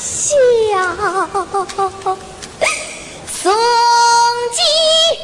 笑。宋江。